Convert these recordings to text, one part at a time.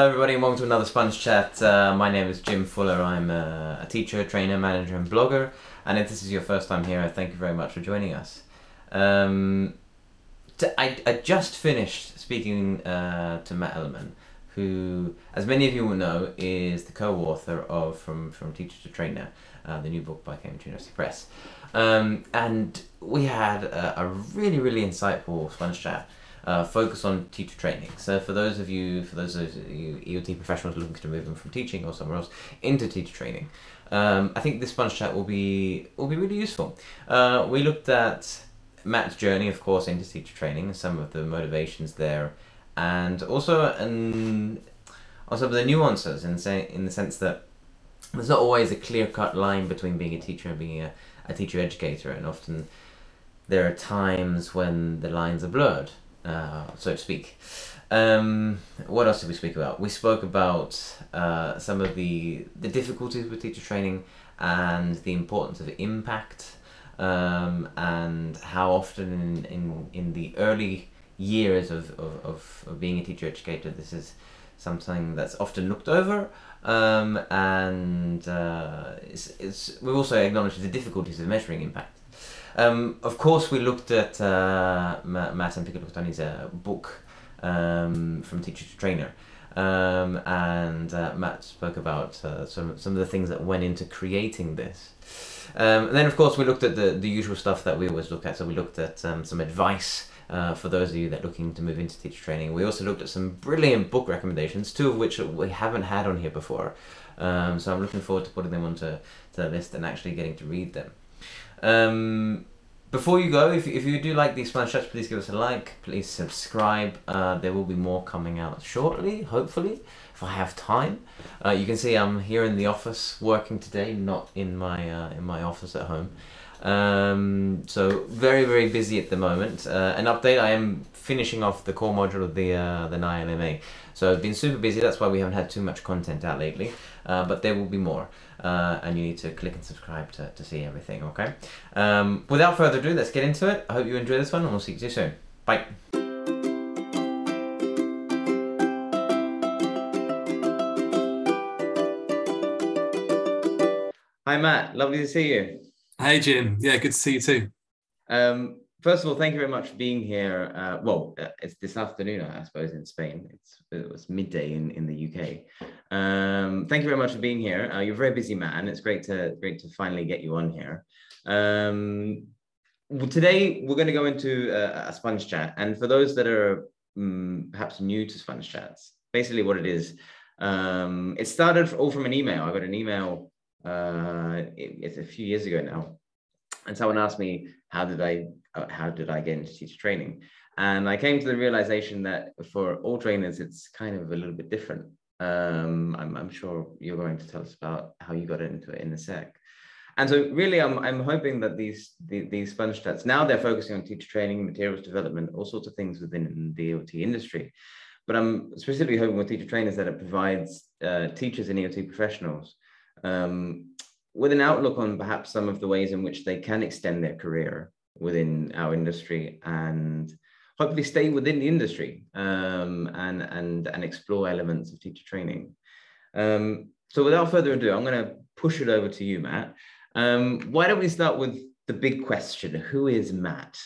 Hello, everybody, and welcome to another Sponge Chat. Uh, my name is Jim Fuller. I'm a, a, teacher, trainer, manager, and blogger. And if this is your first time here, thank you very much for joining us. Um, to, I, I just finished speaking uh, to Matt Ellman, who, as many of you will know, is the co-author of From From Teacher to Trainer, uh, the new book by Cambridge University Press. Um, and we had a, a really, really insightful Sponge Chat uh, focus on teacher training. So for those of you, for those of you ELT professionals looking to move them from teaching or somewhere else into teacher training, um, I think this sponge chat will be will be really useful. Uh, we looked at Matt's journey, of course, into teacher training some of the motivations there, and also and of the nuances in say in the sense that there's not always a clear cut line between being a teacher and being a, a teacher educator, and often there are times when the lines are blurred uh, so to speak. Um, what else did we speak about? We spoke about uh, some of the the difficulties with teacher training and the importance of impact, um, and how often in, in, in the early years of, of, of, being a teacher educator, this is something that's often looked over. Um, and uh, it's, it's, we also acknowledge the difficulties of measuring impact. Um, of course, we looked at uh, Matt and on his uh, book um, from teacher to trainer. Um, and uh, Matt spoke about uh, some some of the things that went into creating this. Um, and then, of course, we looked at the, the usual stuff that we always look at. So we looked at um, some advice uh, for those of you that are looking to move into teacher training. We also looked at some brilliant book recommendations, two of which we haven't had on here before. Um, so I'm looking forward to putting them onto to the list and actually getting to read them. Um, before you go, if, if you do like these sponge chats, please give us a like. Please subscribe. Uh, there will be more coming out shortly, hopefully, if I have time. Uh, you can see I'm here in the office working today, not in my uh, in my office at home. Um, so very very busy at the moment. Uh, an update: I am finishing off the core module of the uh, the NILMA. So I've been super busy. That's why we haven't had too much content out lately. Uh, but there will be more uh, and you need to click and subscribe to, to see everything, okay? Um, without further ado, let's get into it. I hope you enjoy this one, and we'll see you soon. Bye. Hi, Matt. Lovely to see you. Hey, Jim. Yeah, good to see you too. Um, first of all, thank you very much for being here. Uh, well, uh, it's this afternoon, I suppose, in Spain. It's it was midday in, in the UK. Um, thank you very much for being here. Uh, you're a very busy man. It's great to great to finally get you on here. Um, today we're going to go into a, a, sponge chat, and for those that are um, perhaps new to sponge chats, basically what it is, um, it started all from an email. I got an email. Uh, it, it's a few years ago now, and someone asked me how did I how did I get into teacher training, and I came to the realization that for all trainers it's kind of a little bit different. Um, I'm, I'm sure you're going to tell us about how you got into it in a sec. And so really, I'm, I'm hoping that these, the, these sponge chats, now they're focusing on teacher training, materials development, all sorts of things within the ELT industry. But I'm specifically hoping with teacher trainers that it provides uh, teachers and ELT professionals um, with an outlook on perhaps some of the ways in which they can extend their career within our industry and hopefully stay within the industry um, and, and, and explore elements of teacher training. Um, so without further ado, I'm going to push it over to you, Matt. Um, why don't we start with the big question? Who is Matt?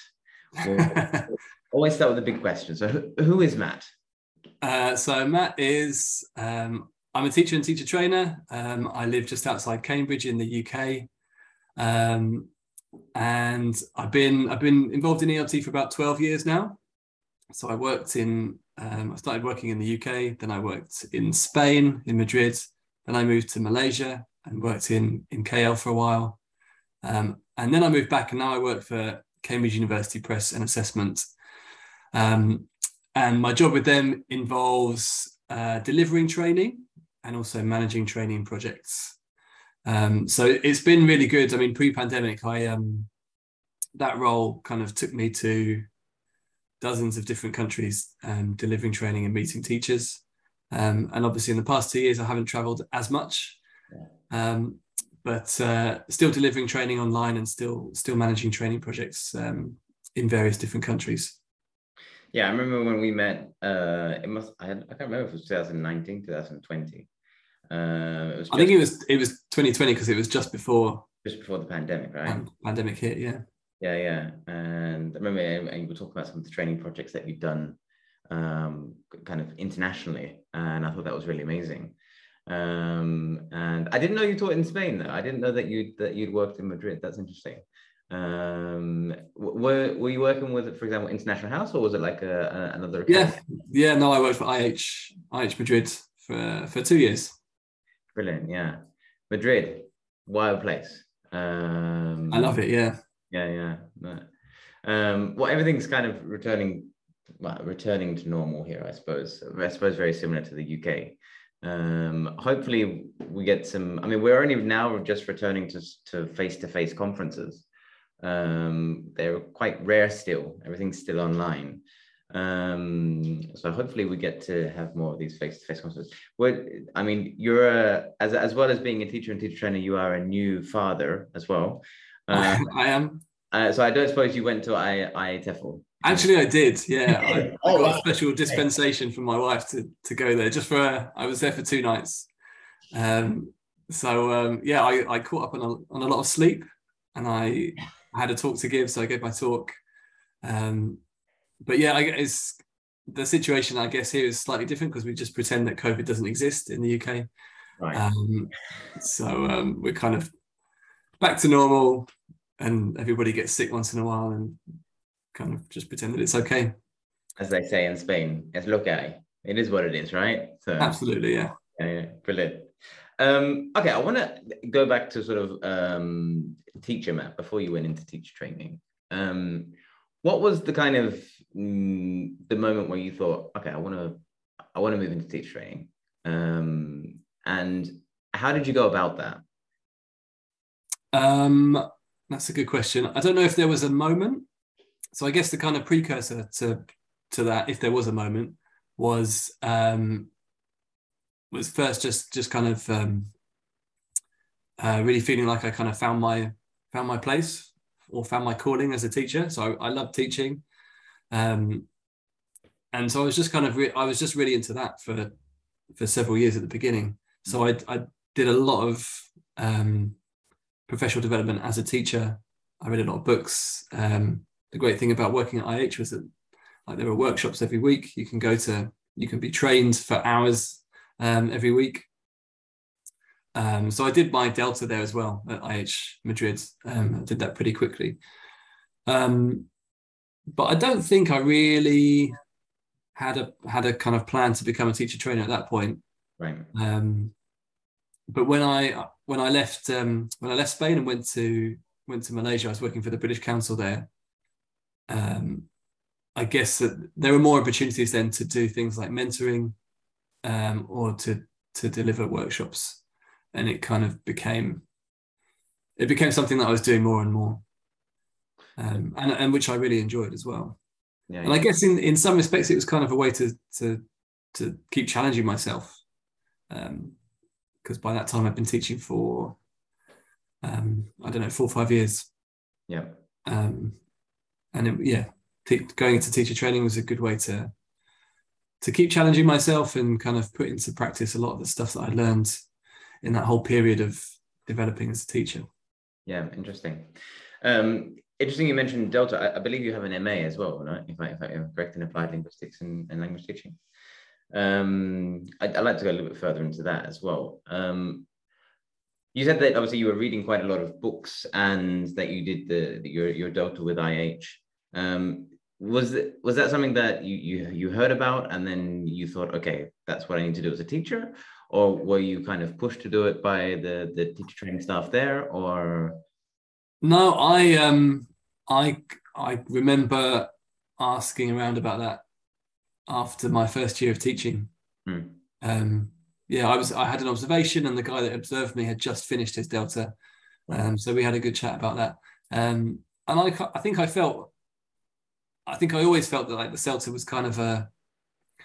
always start with the big question. So who, who is Matt? Uh, so Matt is, um, I'm a teacher and teacher trainer. Um, I live just outside Cambridge in the UK. Um, and I've been I've been involved in ELT for about 12 years now so I worked in, um, I started working in the UK, then I worked in Spain, in Madrid, then I moved to Malaysia and worked in, in KL for a while. Um, and then I moved back and now I work for Cambridge University Press and Assessment. Um, and my job with them involves uh, delivering training and also managing training projects. Um, so it's been really good. I mean, pre-pandemic, I um, that role kind of took me to dozens of different countries um, delivering training and meeting teachers. Um, and obviously, in the past two years, I haven't traveled as much, um, but uh, still delivering training online and still still managing training projects um, in various different countries. Yeah, I remember when we met. Uh, it must. I, had, I can't remember if it was 2019, 2020. Uh, it was I think it was it was 2020 because it was just before just before the pandemic, right? pandemic hit. Yeah. Yeah, yeah. And I remember and you were talking about some of the training projects that you've done um, kind of internationally. And I thought that was really amazing. Um, and I didn't know you taught in Spain though. I didn't know that you that you'd worked in Madrid. That's interesting. Um, were were you working with, for example, International House, or was it like a, a another? Academy? Yeah, yeah. No, I worked for IH IH Madrid for for two years. Brilliant. Yeah, Madrid, wild place. Um, I love it. Yeah. Yeah, yeah. Um, well, everything's kind of returning, well, returning to normal here, I suppose. I suppose very similar to the UK. Um, hopefully, we get some. I mean, we're only now just returning to to face to face conferences. Um, they're quite rare still. Everything's still online. Um, so hopefully we get to have more of these face-to-face conferences. What I mean, you're a, as as well as being a teacher and teacher trainer, you are a new father as well. Um, I am. Uh, so I don't suppose you went to I IATEFL. Actually, I did. Yeah, I, oh, I got wow. a special dispensation from my wife to to go there. Just for I was there for two nights. Um, so um, yeah, I, I caught up on a, on a lot of sleep, and I had a talk to give, so I gave my talk. Um, but yeah, I guess the situation I guess here is slightly different because we just pretend that COVID doesn't exist in the UK. Right. Um, so um, we're kind of back to normal, and everybody gets sick once in a while, and kind of just pretend that it's okay. As they say in Spain, it's lo que hay. It is what it is, right? So, Absolutely, yeah. Yeah, yeah. brilliant. Um, okay, I want to go back to sort of um, teacher Matt before you went into teacher training. Um, what was the kind of mm, the moment where you thought, okay, I want to, I want to move into teacher training, um, and how did you go about that? Um, that's a good question. I don't know if there was a moment. So I guess the kind of precursor to to that, if there was a moment, was um, was first just just kind of um, uh, really feeling like I kind of found my found my place or found my calling as a teacher. So I, I love teaching, um, and so I was just kind of re- I was just really into that for for several years at the beginning. So I I did a lot of um, professional development as a teacher. I read a lot of books. Um, the great thing about working at IH was that like there were workshops every week. You can go to you can be trained for hours um, every week. Um, so I did my Delta there as well at IH Madrid. Um, I did that pretty quickly. Um, but I don't think I really had a had a kind of plan to become a teacher trainer at that point. Right. Um, but when I when I left um, when I left Spain and went to went to Malaysia, I was working for the British Council there. Um, I guess that there were more opportunities then to do things like mentoring um, or to to deliver workshops and it kind of became it became something that I was doing more and more, um, and and which I really enjoyed as well. Yeah, and yeah. I guess in in some respects it was kind of a way to to to keep challenging myself, because um, by that time I'd been teaching for um, I don't know four or five years. Yeah. Um, and it, yeah, going into teacher training was a good way to to keep challenging myself and kind of put into practice a lot of the stuff that I learned in that whole period of developing as a teacher. Yeah, interesting. Um, interesting you mentioned Delta. I, I, believe you have an MA as well, right? If, I, if I am correct in applied linguistics and, and language teaching. Um, I, would like to go a little bit further into that as well. Um, you said that obviously you were reading quite a lot of books and that you did the, your your Delta with IH. Um, was it was that something that you, you you heard about and then you thought, okay, that's what I need to do as a teacher, or were you kind of pushed to do it by the the teacher training staff there or no i um i i remember asking around about that after my first year of teaching hmm. um yeah i was i had an observation and the guy that observed me had just finished his delta um so we had a good chat about that um and i i think i felt i think i always felt that like the CELTA was kind of a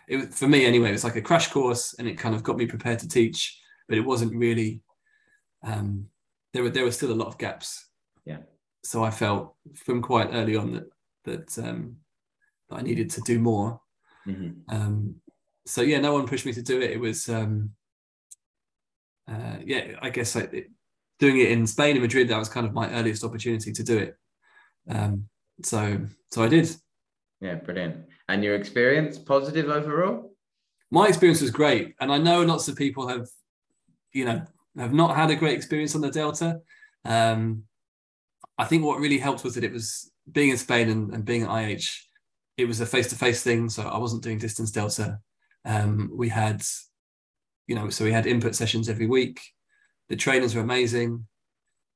it was for me anyway. It was like a crash course, and it kind of got me prepared to teach, but it wasn't really. Um, there were there were still a lot of gaps. Yeah. So I felt from quite early on that that um, that I needed to do more. Mhm. Um, so yeah, no one pushed me to do it. It was um, uh, yeah, I guess it, doing it in Spain in Madrid. That was kind of my earliest opportunity to do it. Um, so so I did. Yeah, brilliant. And your experience, positive overall? My experience was great, and I know lots of people have, you know, have not had a great experience on the Delta. Um, I think what really helped was that it was being in Spain and, and being at IH. It was a face-to-face thing, so I wasn't doing distance Delta. Um, we had, you know, so we had input sessions every week. The trainers were amazing.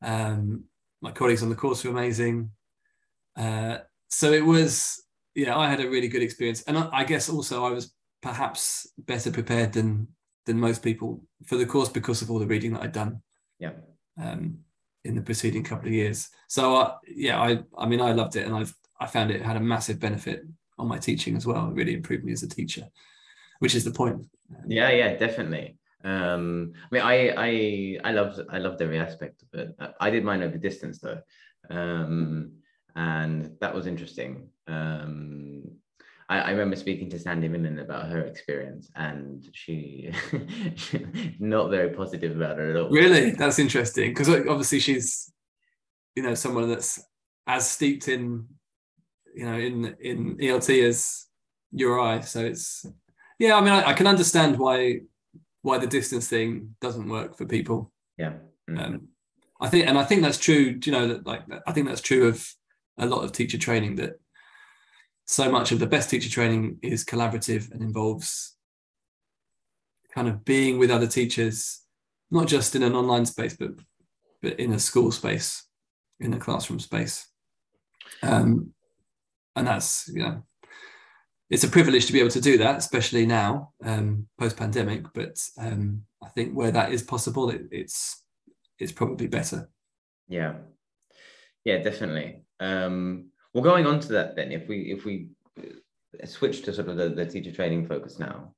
Um, my colleagues on the course were amazing. Uh, so it was, yeah, I had a really good experience, and I, I guess also I was perhaps better prepared than than most people for the course because of all the reading that I'd done Yeah. um, in the preceding couple of years. So uh, yeah, I I mean I loved it, and I've I found it had a massive benefit on my teaching as well. It really improved me as a teacher, which is the point. Yeah, yeah, definitely. Um, I mean, I, I, I loved, I loved every aspect of it. I- did mine over distance though, um, and that was interesting. Um, I, I remember speaking to Sandy Millin about her experience, and she, not very positive about it at all. Really, that's interesting because obviously she's, you know, someone that's as steeped in, you know, in in ELT as your eye. So it's yeah. I mean, I, I can understand why why the distance thing doesn't work for people. Yeah. Mm. Um, I think, and I think that's true. You know, that like I think that's true of a lot of teacher training. That so much of the best teacher training is collaborative and involves kind of being with other teachers, not just in an online space, but but in a school space, in a classroom space. Um, and that's you know, it's a privilege to be able to do that, especially now um, post pandemic. But um, I think where that is possible, it, it's it's probably better. Yeah, yeah, definitely. Um, well, going on to that then, if we if we uh, switch to sort of the, the teacher training focus now,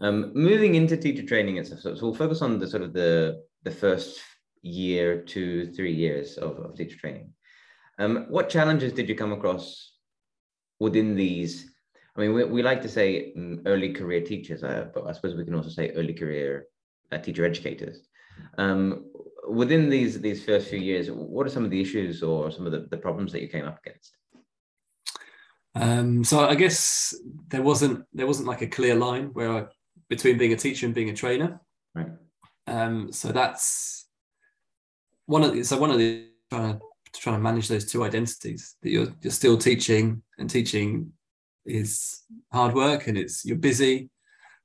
um, moving into teacher training itself. So, we'll focus on the sort of the the first year, two, three years of, of teacher training. Um, what challenges did you come across within these? I mean, we, we like to say mm, early career teachers, uh, but I suppose we can also say early career uh, teacher educators. Um, within these these first few years, what are some of the issues or some of the, the problems that you came up against? Um, so I guess there wasn't there wasn't like a clear line where I, between being a teacher and being a trainer. Right. Um, so that's one of the, so one of the trying to trying to manage those two identities that you're you're still teaching and teaching is hard work and it's you're busy.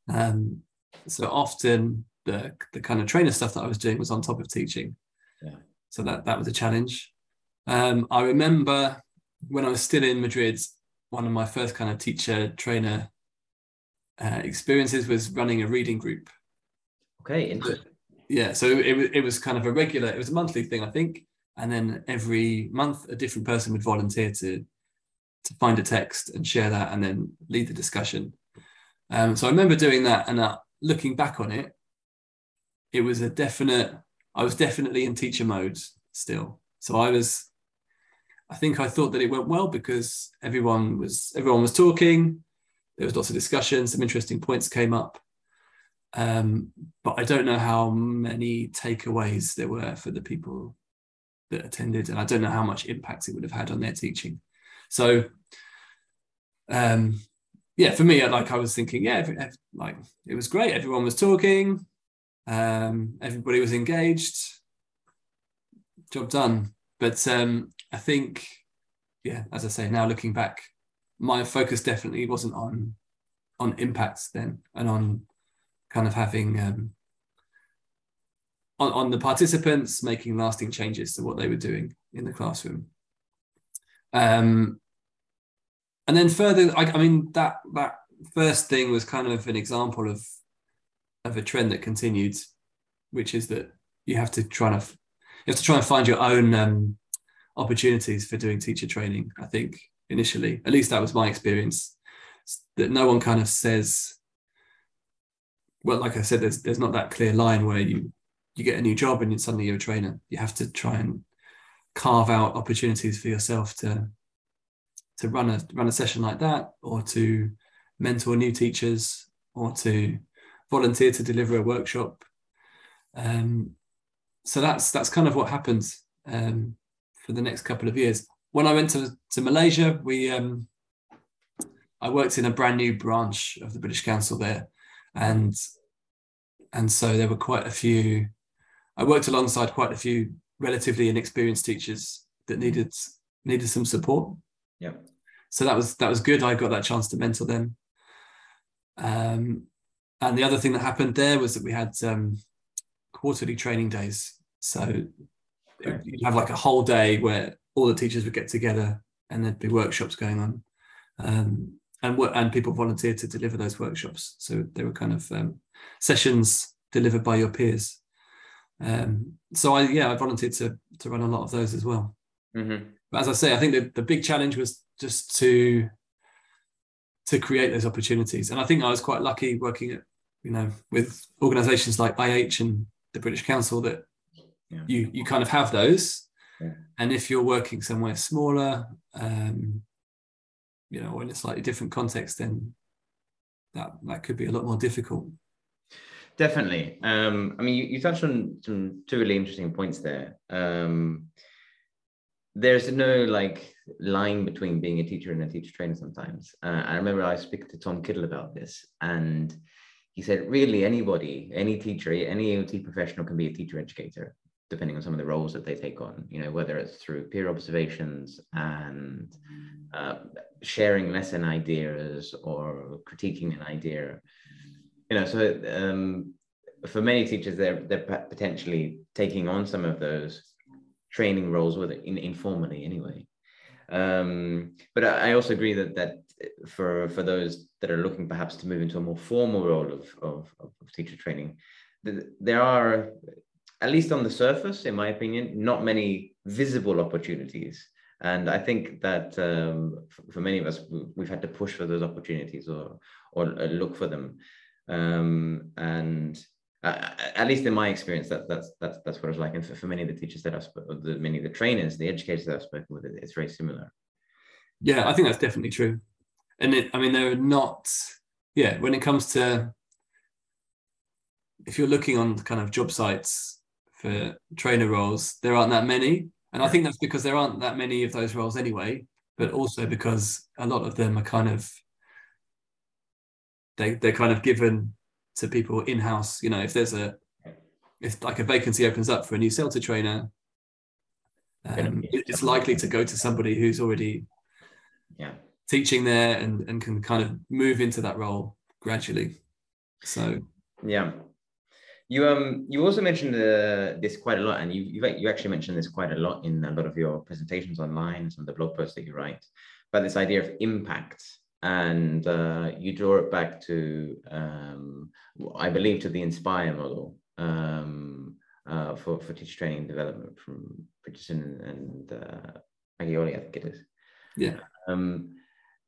Um, so often the the kind of trainer stuff that I was doing was on top of teaching. Yeah. So that that was a challenge. Um, I remember when I was still in Madrid, one of my first kind of teacher trainer uh, experiences was running a reading group. Okay, interesting. Yeah, so it, wa- it was kind of a regular, it was a monthly thing, I think. And then every month, a different person would volunteer to to find a text and share that and then lead the discussion. Um, so I remember doing that and uh, looking back on it, it was a definite, I was definitely in teacher mode still. So I was, I think I thought that it went well because everyone was everyone was talking. There was lots of discussion. Some interesting points came up, um, but I don't know how many takeaways there were for the people that attended, and I don't know how much impact it would have had on their teaching. So, um, yeah, for me, like I was thinking, yeah, every- ev- like it was great. Everyone was talking. Um, everybody was engaged. Job done. But um, I think, yeah, as I say, now looking back, my focus definitely wasn't on on impacts then, and on kind of having um, on, on the participants making lasting changes to what they were doing in the classroom. Um, and then further, I, I mean that that first thing was kind of an example of of a trend that continued, which is that you have to try to you have to try and find your own um, opportunities for doing teacher training. I think initially, at least that was my experience, that no one kind of says, well, like I said, there's there's not that clear line where you you get a new job and suddenly you're a trainer. You have to try and carve out opportunities for yourself to to run a run a session like that, or to mentor new teachers, or to volunteer to deliver a workshop. Um, so that's that's kind of what happens um, for the next couple of years. When I went to, to Malaysia, we um, I worked in a brand new branch of the British Council there, and and so there were quite a few. I worked alongside quite a few relatively inexperienced teachers that needed needed some support. Yeah. So that was that was good. I got that chance to mentor them. Um, and the other thing that happened there was that we had um, quarterly training days. So you'd have like a whole day where all the teachers would get together and there'd be workshops going on. Um, and and people volunteered to deliver those workshops. So they were kind of um, sessions delivered by your peers. Um, so I yeah I volunteered to to run a lot of those as well. Mm-hmm. But as I say, I think the, the big challenge was just to to create those opportunities, and I think I was quite lucky working at you know with organisations like IH and the British Council that yeah. you you kind of have those. Yeah. And if you're working somewhere smaller, um, you know, or in a slightly different context, then that that could be a lot more difficult. Definitely. Um, I mean, you, you touched on some two really interesting points there. Um, there's no like line between being a teacher and a teacher trainer sometimes. Uh, I remember I speak to Tom Kittle about this, and he said, really, anybody, any teacher, any ELT professional can be a teacher educator, depending on some of the roles that they take on. You know, whether it's through peer observations and uh, sharing lesson ideas or critiquing an idea. You know, so um, for many teachers, they're they're potentially taking on some of those training roles with it in, informally anyway. Um, but I also agree that that for for those that are looking perhaps to move into a more formal role of, of, of teacher training, there are, at least on the surface, in my opinion, not many visible opportunities. And I think that um, for many of us, we've had to push for those opportunities or or look for them. Um, and uh, at least in my experience, that, that's that's that's what it's like. And for, for many of the teachers that I've spoken, the many of the trainers, the educators that I've spoken with, it's very similar. Yeah, I think that's definitely true and it, I mean, there are not, yeah, when it comes to, if you're looking on kind of job sites for trainer roles, there aren't that many. And I think that's because there aren't that many of those roles anyway, but also because a lot of them are kind of, they, they're kind of given to people in-house. You know, if there's a, if like a vacancy opens up for a new CELTA trainer, um, it's likely to go to somebody who's already yeah teaching there and, and can kind of move into that role gradually. So yeah. You um you also mentioned uh, this quite a lot, and you you you actually mentioned this quite a lot in a lot of your presentations online, and some of the blog posts that you write, about this idea of impact, and uh, you draw it back to um, I believe to the Inspire model um, uh, for for teacher training and development from Bridgerton and uh, Agioli, I think it is. Yeah. Um,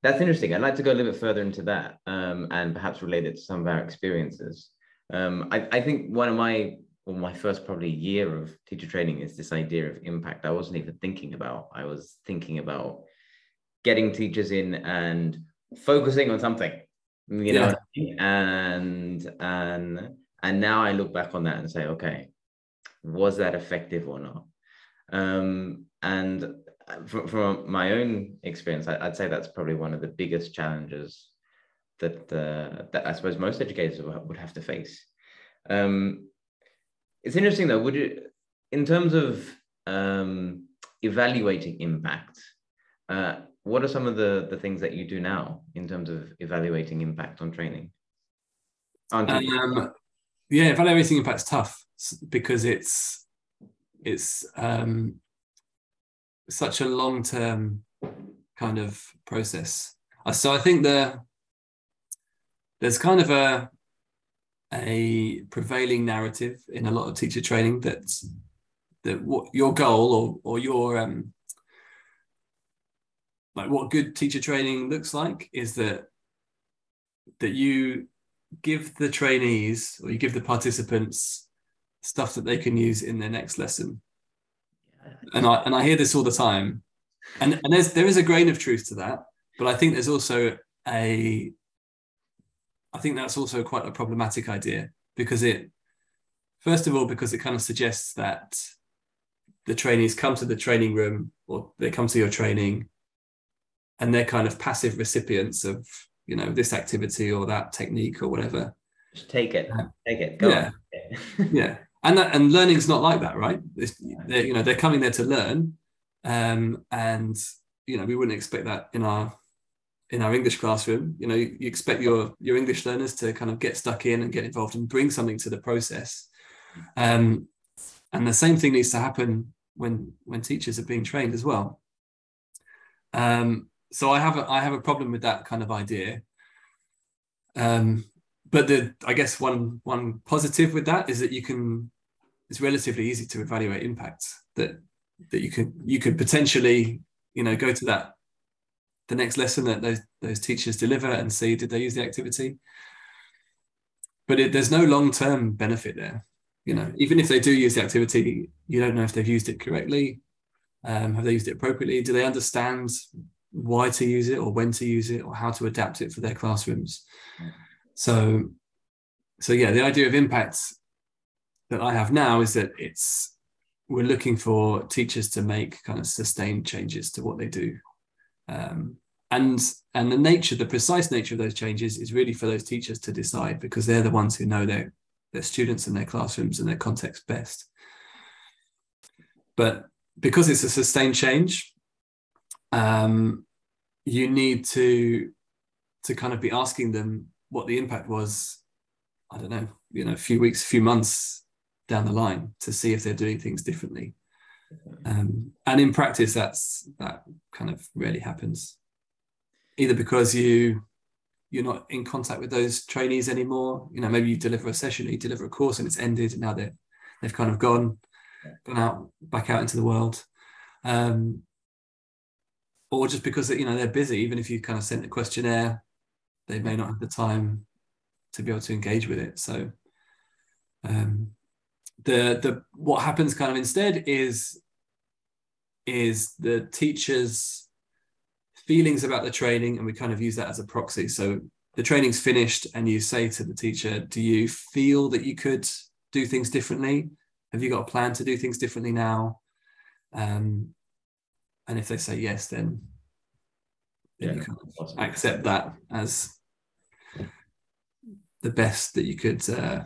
that's interesting. I'd like to go a little bit further into that um, and perhaps relate it to some of our experiences. Um, I, I, think one of my, well, my first probably year of teacher training is this idea of impact. I wasn't even thinking about. I was thinking about getting teachers in and focusing on something, you know, yeah. and and and now I look back on that and say, okay, was that effective or not? Um, and from, from my own experience, I, would say that's probably one of the biggest challenges that uh, that I suppose most educators would have to face. Um, it's interesting though. Would you, in terms of um, evaluating impact, uh, what are some of the the things that you do now in terms of evaluating impact on training? Um, yeah, evaluating impact's tough because it's it's um, such a long term kind of process. Uh, so I think the there's kind of a a prevailing narrative in a lot of teacher training that that what your goal or or your um like what good teacher training looks like is that that you give the trainees or you give the participants stuff that they can use in their next lesson. And I and I hear this all the time, and and there's there is a grain of truth to that, but I think there's also a I think that's also quite a problematic idea because it first of all because it kind of suggests that the trainees come to the training room or they come to your training and they're kind of passive recipients of you know this activity or that technique or whatever. Just take it take it go. Yeah. Yeah. And that and learning's not like that right? They're, you know they're coming there to learn um, and you know we wouldn't expect that in our in our english classroom you know you, you expect your your english learners to kind of get stuck in and get involved and bring something to the process um, and the same thing needs to happen when when teachers are being trained as well um, so I have a, I have a problem with that kind of idea. Um, but the I guess one one positive with that is that you can it's relatively easy to evaluate impact that that you could you could potentially you know go to that the next lesson that those those teachers deliver and see did they use the activity but it, there's no long-term benefit there you know even if they do use the activity you don't know if they've used it correctly um, have they used it appropriately do they understand why to use it or when to use it or how to adapt it for their classrooms. So, so yeah, the idea of impact that I have now is that it's we're looking for teachers to make kind of sustained changes to what they do. Um, and and the nature, the precise nature of those changes is really for those teachers to decide because they're the ones who know their their students and their classrooms and their context best. But because it's a sustained change, um, you need to to kind of be asking them what the impact was i don't know you know a few weeks a few months down the line to see if they're doing things differently um, and in practice that's that kind of rarely happens. Either because you you're not in contact with those trainees anymore you know maybe you deliver a session or you deliver a course and it's ended and now they're they've kind of gone gone out back out into the world. Um, or just because you know they're busy even if you kind of sent a questionnaire they may not have the time to be able to engage with it. So um, the the what happens kind of instead is is the teachers feelings about the training and we kind of use that as a proxy so the training's finished and you say to the teacher do you feel that you could do things differently have you got a plan to do things differently now um, and if they say yes, then, then yeah, you can awesome. accept that as the best that you could uh,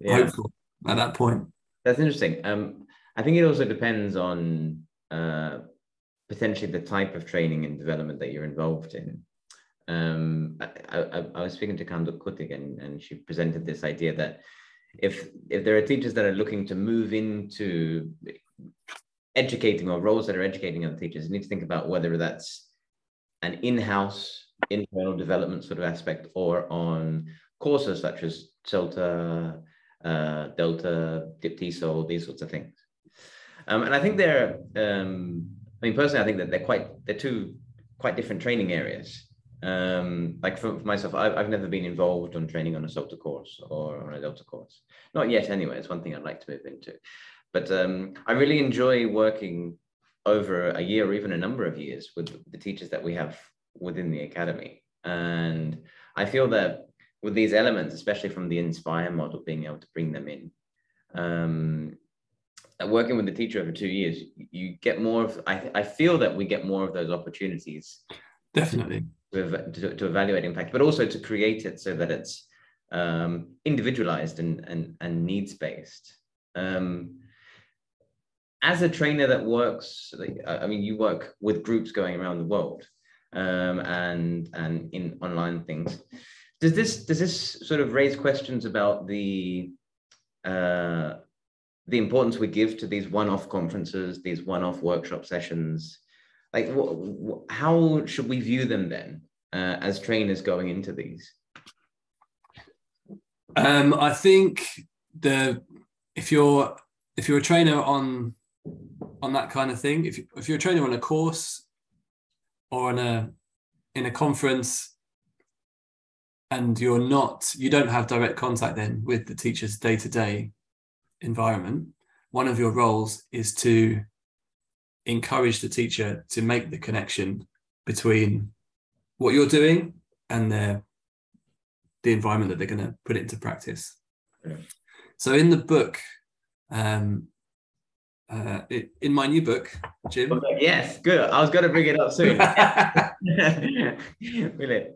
yeah. hope for at that point. That's interesting. Um, I think it also depends on uh, potentially the type of training and development that you're involved in. Um, I, I, I, was speaking to Kanduk Kutik and, and she presented this idea that if if there are teachers that are looking to move into educating or roles that are educating other teachers, you need to think about whether that's an in-house internal development sort of aspect or on courses such as CELTA, uh, Delta, DIPTESOL, these sorts of things. Um, and I think they're, um, I mean, personally, I think that they're quite, they're two quite different training areas. Um, like for, for myself, I've, I've never been involved on training on a CELTA course or on a Delta course. Not yet, anyway. It's one thing I'd like to move into. But um, I really enjoy working over a year or even a number of years with the teachers that we have within the academy. And I feel that with these elements, especially from the Inspire model, being able to bring them in, um, working with the teacher over two years, you get more of, I, I feel that we get more of those opportunities. Definitely. To, to, to evaluate impact, but also to create it so that it's um, individualized and, and, and needs based. Um, as a trainer that works, I mean, you work with groups going around the world um, and and in online things. Does this does this sort of raise questions about the uh, the importance we give to these one-off conferences, these one-off workshop sessions? Like, wh- wh- how should we view them then uh, as trainers going into these? Um, I think the if you're if you're a trainer on on that kind of thing. If you, if you're a trainer on a course or on a in a conference and you're not you don't have direct contact then with the teacher's day-to-day environment one of your roles is to encourage the teacher to make the connection between what you're doing and their the environment that they're going to put it into practice. Yeah. So in the book, um, uh, it, in my new book, Jim. Yes, good. I was going to bring it up soon. really?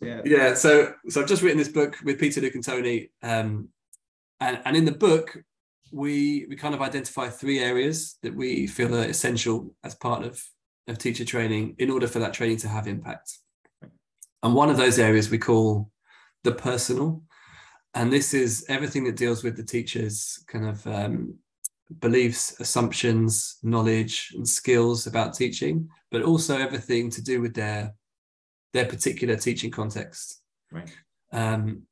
Yeah. Yeah. So, so I've just written this book with Peter Lucantoni, um, and and in the book, we we kind of identify three areas that we feel are essential as part of of teacher training in order for that training to have impact. And one of those areas we call the personal, and this is everything that deals with the teacher's kind of um, beliefs, assumptions, knowledge, and skills about teaching, but also everything to do with their their particular teaching context. Right. Um,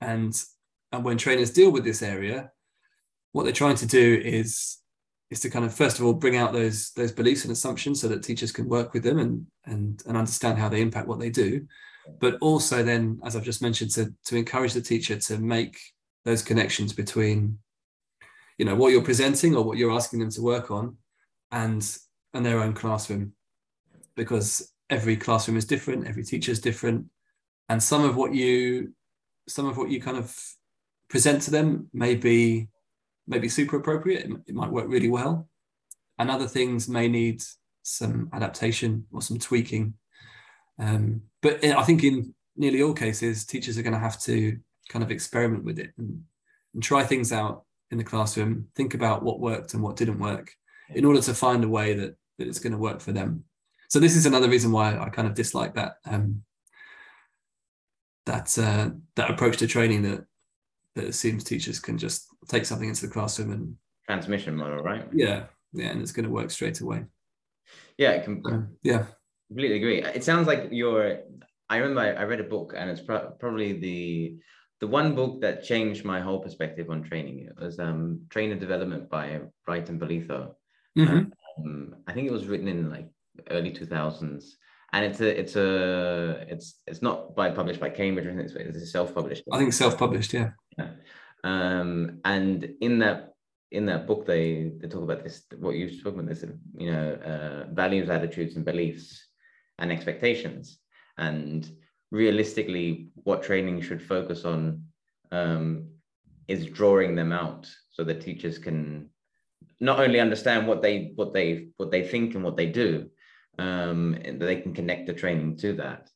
and and when trainers deal with this area, what they're trying to do is is to kind of first of all bring out those those beliefs and assumptions so that teachers can work with them and and and understand how they impact what they do. But also then as i've just mentioned to to encourage the teacher to make those connections between you know what you're presenting or what you're asking them to work on and and their own classroom. Because every classroom is different every teacher is different and some of what you some of what you kind of present to them may be maybe super appropriate. It, it might work really well. And other things may need some adaptation or some tweaking. Um, but I think in nearly all cases, teachers are going to have to kind of experiment with it and, and try things out in the classroom, think about what worked and what didn't work in order to find a way that, that it's going to work for them. So this is another reason why I kind of dislike that um, that uh, that approach to training that that assumes teachers can just take something into the classroom and transmission model, right? Yeah, yeah, and it's going to work straight away. Yeah, com- um, yeah, completely agree. It sounds like you're. I remember I, read a book, and it's pro- probably the the one book that changed my whole perspective on training. It was um, Trainer Development by Wright and Bolitho. Mm-hmm. Um, I think it was written in like early two thousands, and it's a it's a it's it's not by published by Cambridge. I think it's, it's self published. I think self published. Yeah. Yeah. Um, and in that in that book, they they talk about this what you've spoken about this you know uh, values, attitudes, and beliefs, and expectations, and realistically, what training should focus on um, is drawing them out so that teachers can not only understand what they what they what they think and what they do, um, they can connect the training to that.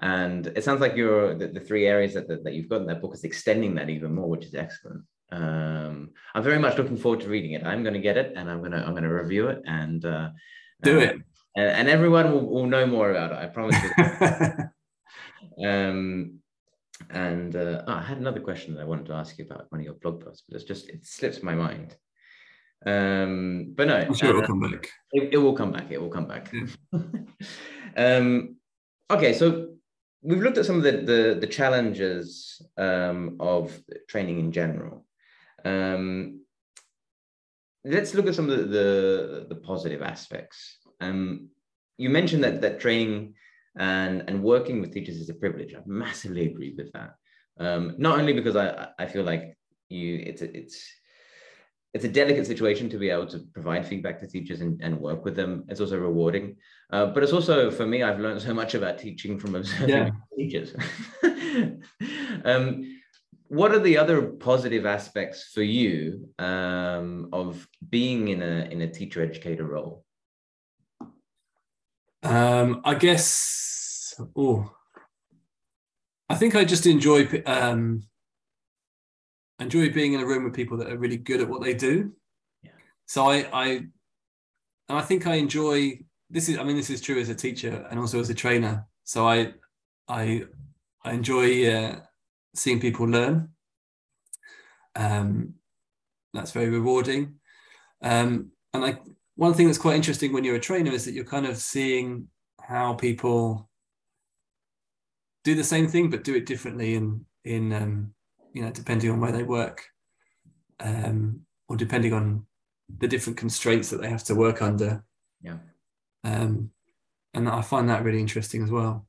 And it sounds like you're the, the three areas that, that, that, you've got in that book is extending that even more, which is excellent. Um, I'm very much looking forward to reading it. I'm going to get it and I'm going to I'm going to review it and uh, do uh, it. And, and, everyone will, will know more about it. I promise you. um, and uh, oh, I had another question that I wanted to ask you about one of your blog posts, but it's just it slips my mind. Um, but no, I'm sure it'll uh, come back. It, it, will come back. It will come back. Yeah. um, okay, so we've looked at some of the the, the challenges um, of training in general. Um, let's look at some of the the, the positive aspects. Um, you mentioned that that training and and working with teachers is a privilege. I massively agree with that. Um, not only because I I feel like you it's it's it's a delicate situation to be able to provide feedback to teachers and, and work with them. It's also rewarding, uh, but it's also for me. I've learned so much about teaching from observing yeah. teachers. um, what are the other positive aspects for you um, of being in a in a teacher educator role? Um, I guess. Oh, I think I just enjoy um, enjoy being in a room with people that are really good at what they do. Yeah. So I, I, and I think I enjoy this is. I mean, this is true as a teacher and also as a trainer. So I, I, I enjoy uh, seeing people learn. Um, that's very rewarding. Um, and I, one thing that's quite interesting when you're a trainer is that you're kind of seeing how people do the same thing but do it differently in in um, you know, depending on where they work, um, or depending on the different constraints that they have to work under. Yeah. Um, and I find that really interesting as well.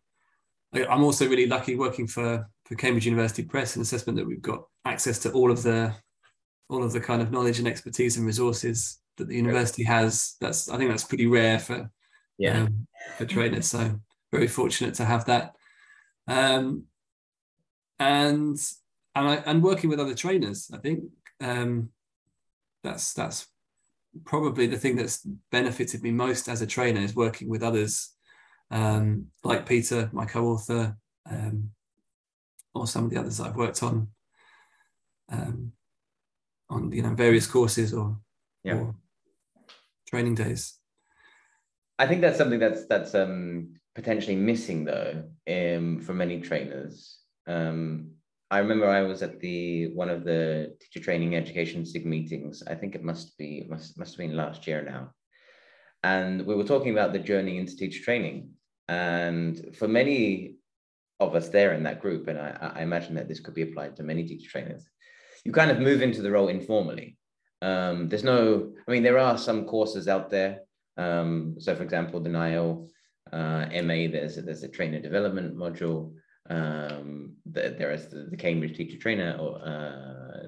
I'm also really lucky working for for Cambridge University Press and Assessment that we've got access to all of the all of the kind of knowledge and expertise and resources that the university has. That's I think that's pretty rare for Yeah. um, for trainers. So very fortunate to have that. Um, and and I, and working with other trainers, I think um, that's that's probably the thing that's benefited me most as a trainer is working with others um, like Peter, my co-author, um, or some of the others that I've worked on um, on you know various courses or, Yeah. or training days. I think that's something that's that's um, potentially missing though um, for many trainers. Um, I remember I was at the one of the teacher training education SIG meetings. I think it must be must must have been last year now, and we were talking about the journey into teacher training. And for many of us there in that group, and I, I imagine that this could be applied to many teacher trainers, you kind of move into the role informally. Um, there's no, I mean, there are some courses out there um, so, for example, the NILE uh, MA, there's a, there's a trainer development module. Um, the, there is the, the Cambridge Teacher Trainer or uh,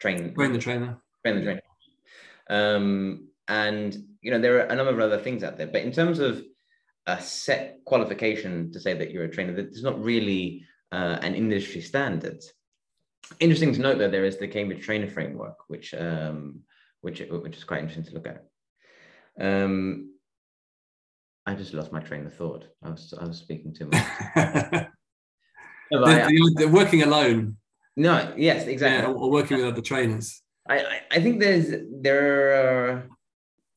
train Train the trainer. train the trainer. Um, and you know there are a number of other things out there, but in terms of a set qualification to say that you're a trainer, there's not really uh, an industry standard. Interesting to note though, there is the Cambridge Trainer Framework, which um, which which is quite interesting to look at. Um, I just lost my train of thought. I was I was speaking too much. the, No, but I- the- the working alone no, yes, yeah, exactly. or working with other trainers. I, I, think there's there are,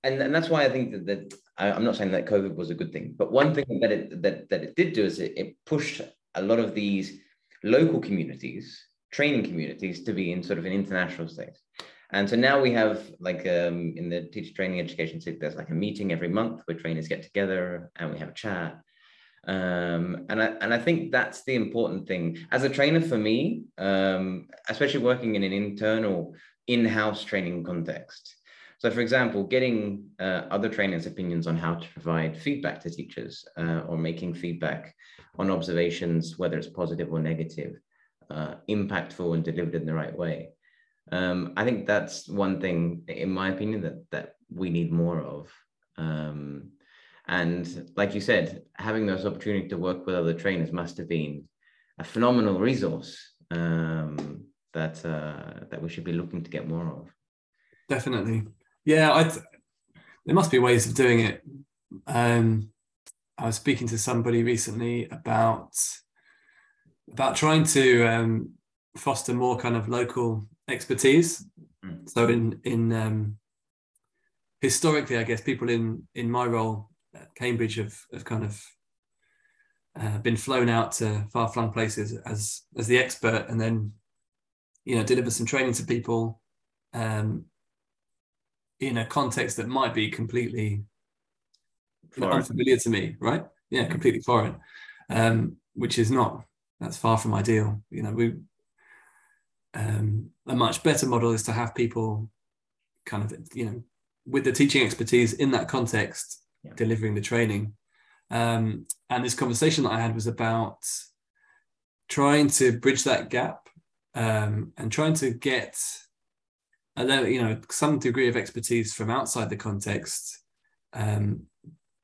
and, and that's why I think that, that I, I'm not saying that COVID was a good thing, but one thing that it that, that it did do is it, it pushed a lot of these local communities, training communities, to be in sort of an international state. And so now we have like um, in the teacher training education there's like a meeting every month where trainers get together and we have a chat. Um, and I and I think that's the important thing as a trainer for me, um, especially working in an internal in-house training context. So, for example, getting uh, other trainers' opinions on how to provide feedback to teachers uh, or making feedback on observations, whether it's positive or negative, uh, impactful and delivered in the right way. Um, I think that's one thing, in my opinion, that that we need more of. Um, and like you said, having those opportunity to work with other trainers must have been a phenomenal resource um, that uh, that we should be looking to get more of. Definitely. Yeah, I there must be ways of doing it. Um, I was speaking to somebody recently about about trying to um, foster more kind of local expertise. Mm. So in in um, historically, I guess people in in my role Cambridge have have kind of uh, been flown out to far flung places as as the expert, and then you know deliver some training to people um, in a context that might be completely Foreign. unfamiliar to me, right? Yeah, completely foreign, um, which is not. That's far from ideal. You know, we um, a much better model is to have people kind of you know with the teaching expertise in that context Yeah. delivering the training um, and this conversation that i had was about trying to bridge that gap um, and trying to get a level, you know some degree of expertise from outside the context um,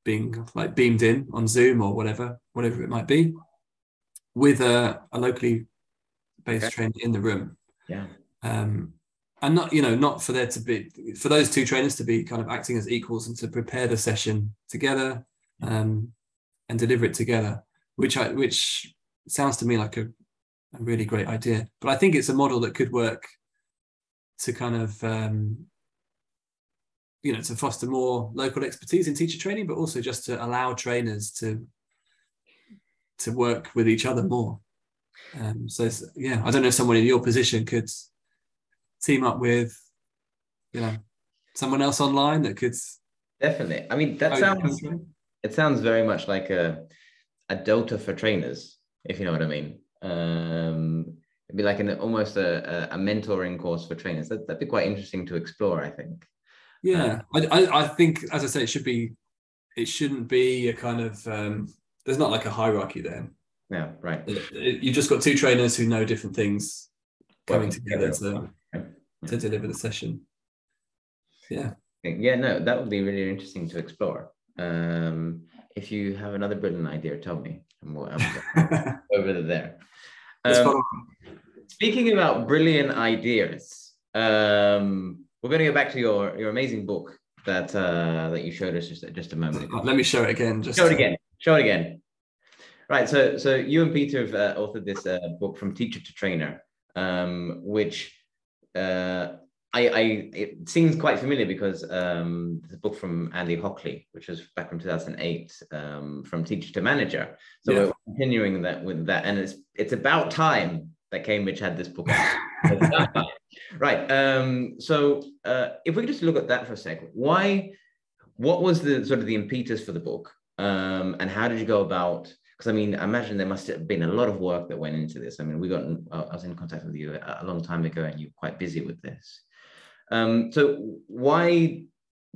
being like beamed in on zoom or whatever whatever it might be with a, a locally based Okay. trainer in the room Yeah. um, and not you know not for there to be for those two trainers to be kind of acting as equals and to prepare the session together um, and deliver it together which i which sounds to me like a, a really great idea. But i think it's a model that could work to kind of um, you know to foster more local expertise in teacher training but also just to allow trainers to to work with each other more. Um, so yeah i don't know if someone in your position could team up with you know someone else online that could Definitely. I mean, that Oh, sounds it sounds very much like a a delta for trainers, if you know what I mean. Um, it'd be like an almost a, a, mentoring course for trainers. That, that'd be quite interesting to explore, I think. yeah I, I i think as i say it should be it shouldn't be a kind of um there's not like a hierarchy there Yeah, right. It- it- you've just got two trainers who know different things coming together together. to, to deliver the session yeah Yeah, no, that would be really interesting to explore. Um, if you have another brilliant idea, tell me. I'm, I'm over there. Um, speaking about brilliant ideas, um, we're going to go back to your your amazing book that uh, that you showed us just just a moment ago. Let me show it again. Just show it again. Show it again. Right. So so you and Peter have uh, authored this uh, book from teacher to trainer, um, which uh, I, I it seems quite familiar because um, the book from Andy Hockley, which was back from 2008, um, from teacher to manager. So yeah. we're continuing that with that, and it's it's about time that Cambridge had this book right. Um, so uh, if we could just look at that for a second, why? What was the sort of the impetus for the book, um, and how did you go about? Because I mean, I imagine there must have been a lot of work that went into this. I mean, we got I was in contact with you a long time ago, and you're quite busy with this. Um, so why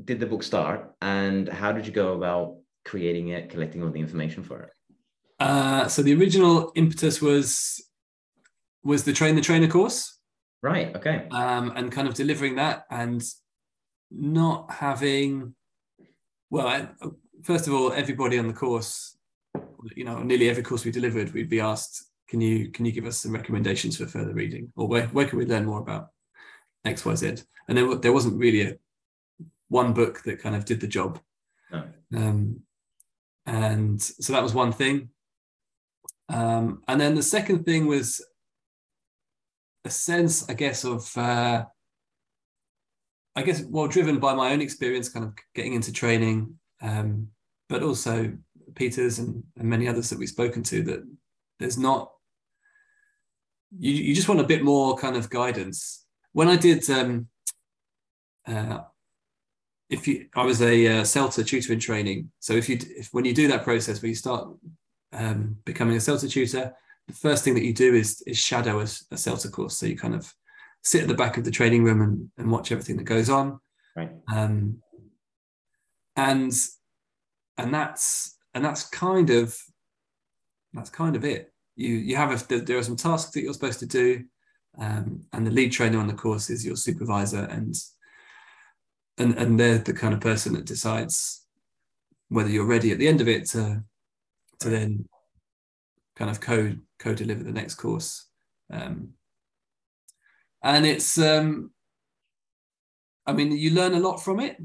did the book start and how did you go about creating it, collecting all the information for it? Uh, so the original impetus was was the train the trainer course. Right. Okay. Um, and kind of delivering that and not having, well, I, first of all, everybody on the course, you know, nearly every course we delivered, we'd be asked, can you can you give us some recommendations for further reading, or where where can we learn more about X Y Z? and there, there wasn't really a one book that kind of did the job. No. Um, and so that was one thing. Um, and then the second thing was a sense, I guess, of uh, I guess well driven by my own experience, kind of getting into training, um, but also Peter's and, and many others that we've spoken to that there's not you, you just want a bit more kind of guidance. When I did um, uh, if you, I was a uh, CELTA tutor in training. So if you, if when you do that process where you start um, becoming a CELTA tutor, the first thing that you do is is shadow a, a CELTA course. So you kind of sit at the back of the training room and, and watch everything that goes on. Right. Um, and and that's and that's kind of that's kind of it. You you have a, there are some tasks that you're supposed to do, um, and the lead trainer on the course is your supervisor and and and they're the kind of person that decides whether you're ready at the end of it to to then kind of co co deliver the next course. Um, and it's um, i mean you learn a lot from it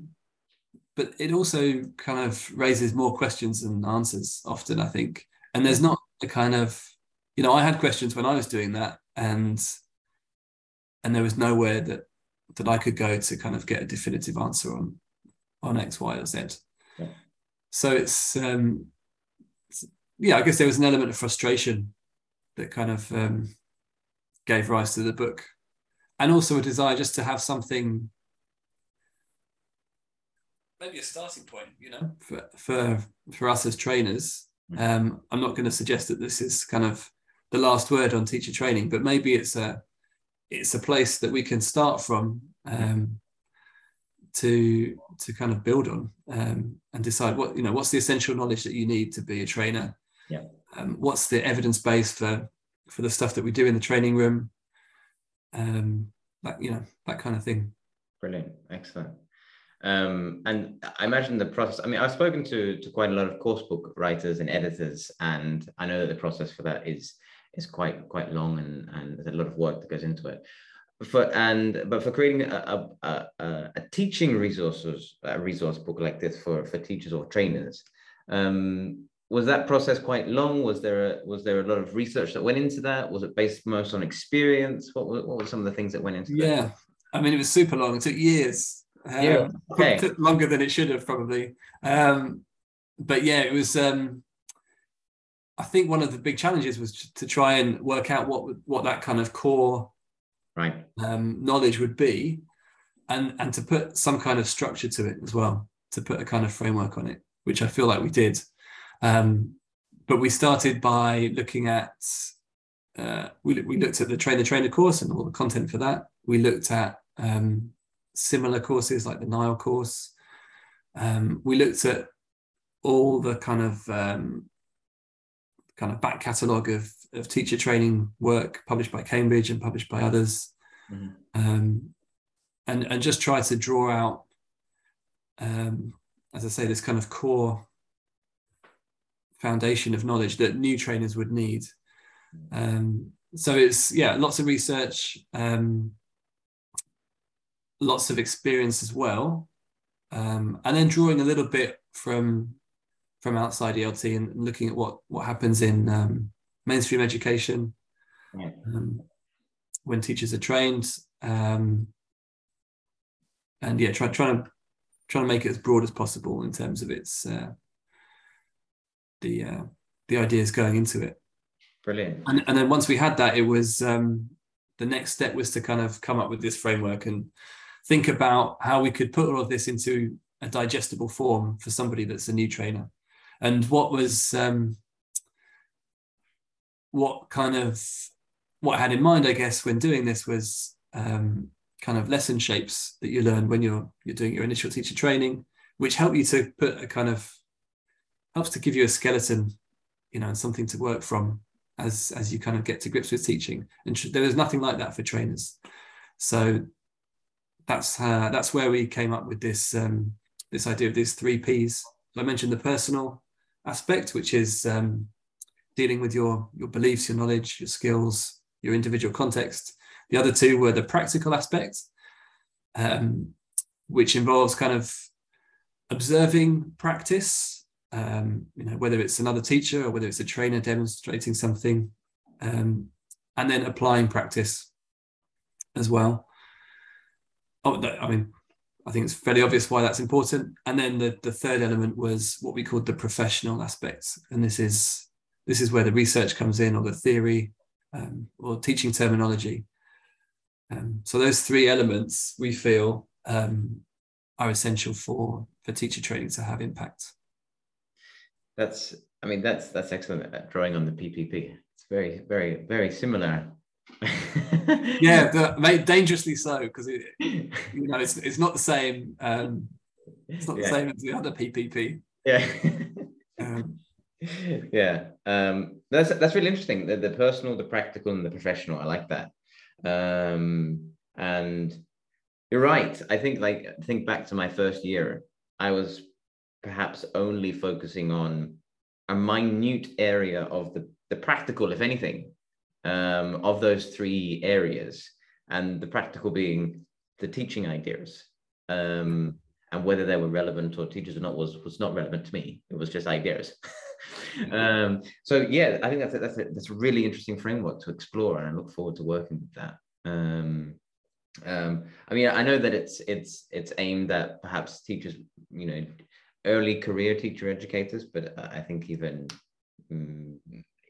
but it also kind of raises more questions than answers often i think and there's not a kind of you know i had questions when i was doing that and and there was nowhere that that I could go to kind of get a definitive answer on on X, Y, or Z. Yeah. So it's, um, it's, yeah, I guess there was an element of frustration that kind of um, gave rise to the book, and also a desire just to have something, maybe a starting point, you know, for for for us as trainers. Mm. Um, I'm not going to suggest that this is kind of the last word on teacher training, but maybe it's a it's a place that we can start from um, to to kind of build on um, and decide what you know what's the essential knowledge that you need to be a trainer? Yeah. Um, what's the evidence base for for the stuff that we do in the training room? Um that you know that kind of thing. Brilliant. Excellent um, and I imagine the process. I mean, I've spoken to to quite a lot of course book writers and editors, and I know that the process for that is is quite quite long and and there's a lot of work that goes into it. For and but for creating a, a, a, a teaching resources a resource book like this for for teachers or trainers um, was that process quite long? Was there a, was there a lot of research that went into that? Was it based most on experience? What were, what were some of the things that went into yeah. That? i mean it was super long. It took years um, yeah okay. took longer than it should have probably um, but yeah it was um, I think one of the big challenges was to try and work out what what that kind of core right um, knowledge would be, and and to put some kind of structure to it as well, to put a kind of framework on it, which I feel like we did. Um, but we started by looking at uh, we we looked at the trainer trainer course and all the content for that. We looked at um, similar courses like the NILE course. Um, we looked at all the kind of um, kind of back catalogue of, of teacher training work published by Cambridge and published by others. Mm-hmm. Um, and, and just try to draw out um, as I say, this kind of core foundation of knowledge that new trainers would need. Um, so it's yeah, lots of research, um, lots of experience as well, um, and then drawing a little bit from from outside ELT and looking at what what happens in um, mainstream education yeah. Um, when teachers are trained, um, and yeah, try, trying to trying to make it as broad as possible in terms of its uh, the uh, the ideas going into it. Brilliant. And, and then once we had that, it was um, the next step was to kind of come up with this framework and think about how we could put all of this into a digestible form for somebody that's a new trainer. And what was um, what kind of what I had in mind, I guess, when doing this was um, kind of lesson shapes that you learn when you're you're doing your initial teacher training, which help you to put a kind of helps to give you a skeleton, you know, and something to work from as as you kind of get to grips with teaching. And there was nothing like that for trainers, so that's uh, that's where we came up with this um, this idea of these three P's. I mentioned the personal aspect, which is um, dealing with your your beliefs, your knowledge, your skills, your individual context. The other two were the practical aspect, um, which involves kind of observing practice, um, you know, whether it's another teacher or whether it's a trainer demonstrating something, um, and then applying practice as well. Oh, I mean, I think it's fairly obvious why that's important. And then the, the third element was what we called the professional aspects, and this is this is where the research comes in, or the theory, um, or teaching terminology. Um, so those three elements we feel um, are essential for for teacher training to have impact. That's, I mean, that's that's excellent drawing on the PPP. It's very, very, very similar. yeah, dangerously so because it, you know, it's it's not the same. Um, it's not the yeah. same as the other PPP. Yeah. um, yeah, um, that's that's really interesting. The, the personal, the practical, and the professional. I like that. Um, and you're right. I think like think back to my first year. I was perhaps only focusing on a minute area of the the practical, if anything, um, of those three areas, and the practical being the teaching ideas. Um, and whether they were relevant or teachers or not was was not relevant to me. It was just ideas. um, so yeah, I think that's a, that's a, that's a really interesting framework to explore, and I look forward to working with that. Um, um, I mean, I know that it's it's it's aimed at perhaps teachers, you know, early career teacher educators, but I think even mm,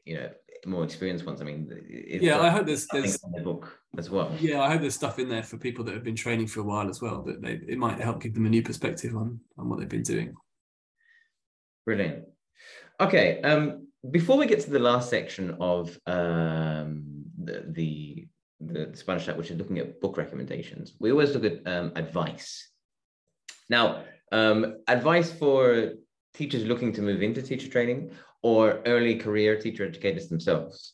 you know more experienced ones. I mean, yeah, I hope there's there's in the book as well. Yeah, I hope there's stuff in there for people that have been training for a while as well. That they it might help give them a new perspective on on what they've been doing. Brilliant. Okay, um, before we get to the last section of um, the, the, the Sponge chat, which is looking at book recommendations, we always look at um, advice. Now, um, advice for teachers looking to move into teacher training or early career teacher educators themselves.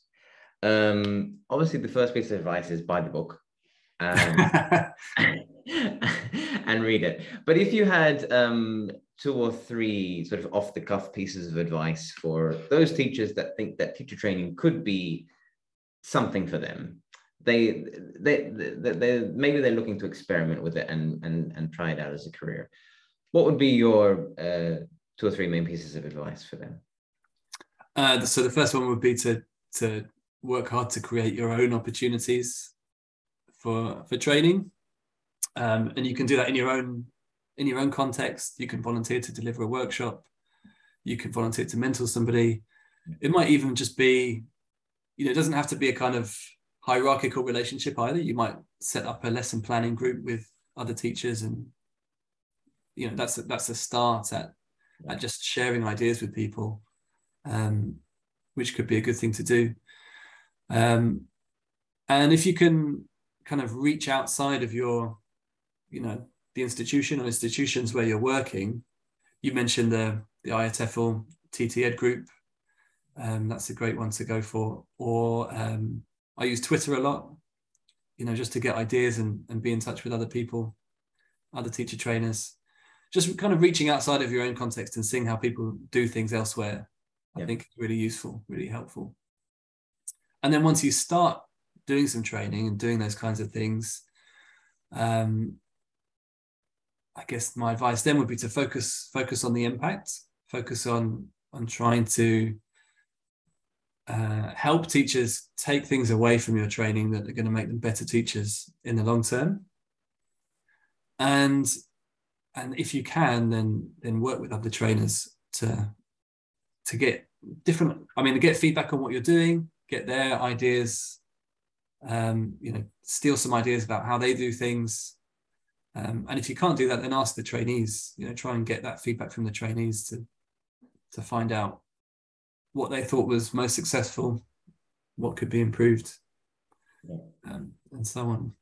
Um, obviously, the first piece of advice is buy the book. Um, and read it. But if you had um, two or three sort of off the cuff pieces of advice for those teachers that think that teacher training could be something for them, they, they, they, they maybe they're looking to experiment with it and, and, and try it out as a career. What would be your uh, two or three main pieces of advice for them? Uh, so the first one would be to to work hard to create your own opportunities for for training, um, and you can do that in your own in your own context. You can volunteer to deliver a workshop. You can volunteer to mentor somebody. It might even just be, you know, it doesn't have to be a kind of hierarchical relationship either. You might set up a lesson planning group with other teachers, and you know that's a, that's a start at at just sharing ideas with people, um, which could be a good thing to do. Um, and if you can kind of reach outside of your, you know, the institution or institutions where you're working, you mentioned the the IATEFL TT Ed group. Um, that's a great one to go for. Or um, I use Twitter a lot, you know, just to get ideas and, and be in touch with other people, other teacher trainers. just kind of reaching outside of your own context and seeing how people do things elsewhere. I think is really useful, really helpful. And then once you start doing some training and doing those kinds of things, um, I guess my advice then would be to focus focus on the impact, focus on on trying to uh, help teachers take things away from your training that are going to make them better teachers in the long term. And and if you can, then then work with other trainers to to get different. I mean, to get feedback on what you're doing, get their ideas. Um, you know, steal some ideas about how they do things. Um, and if you can't do that, then ask the trainees. You know, try and get that feedback from the trainees to to find out what they thought was most successful, what could be improved, um, and so on.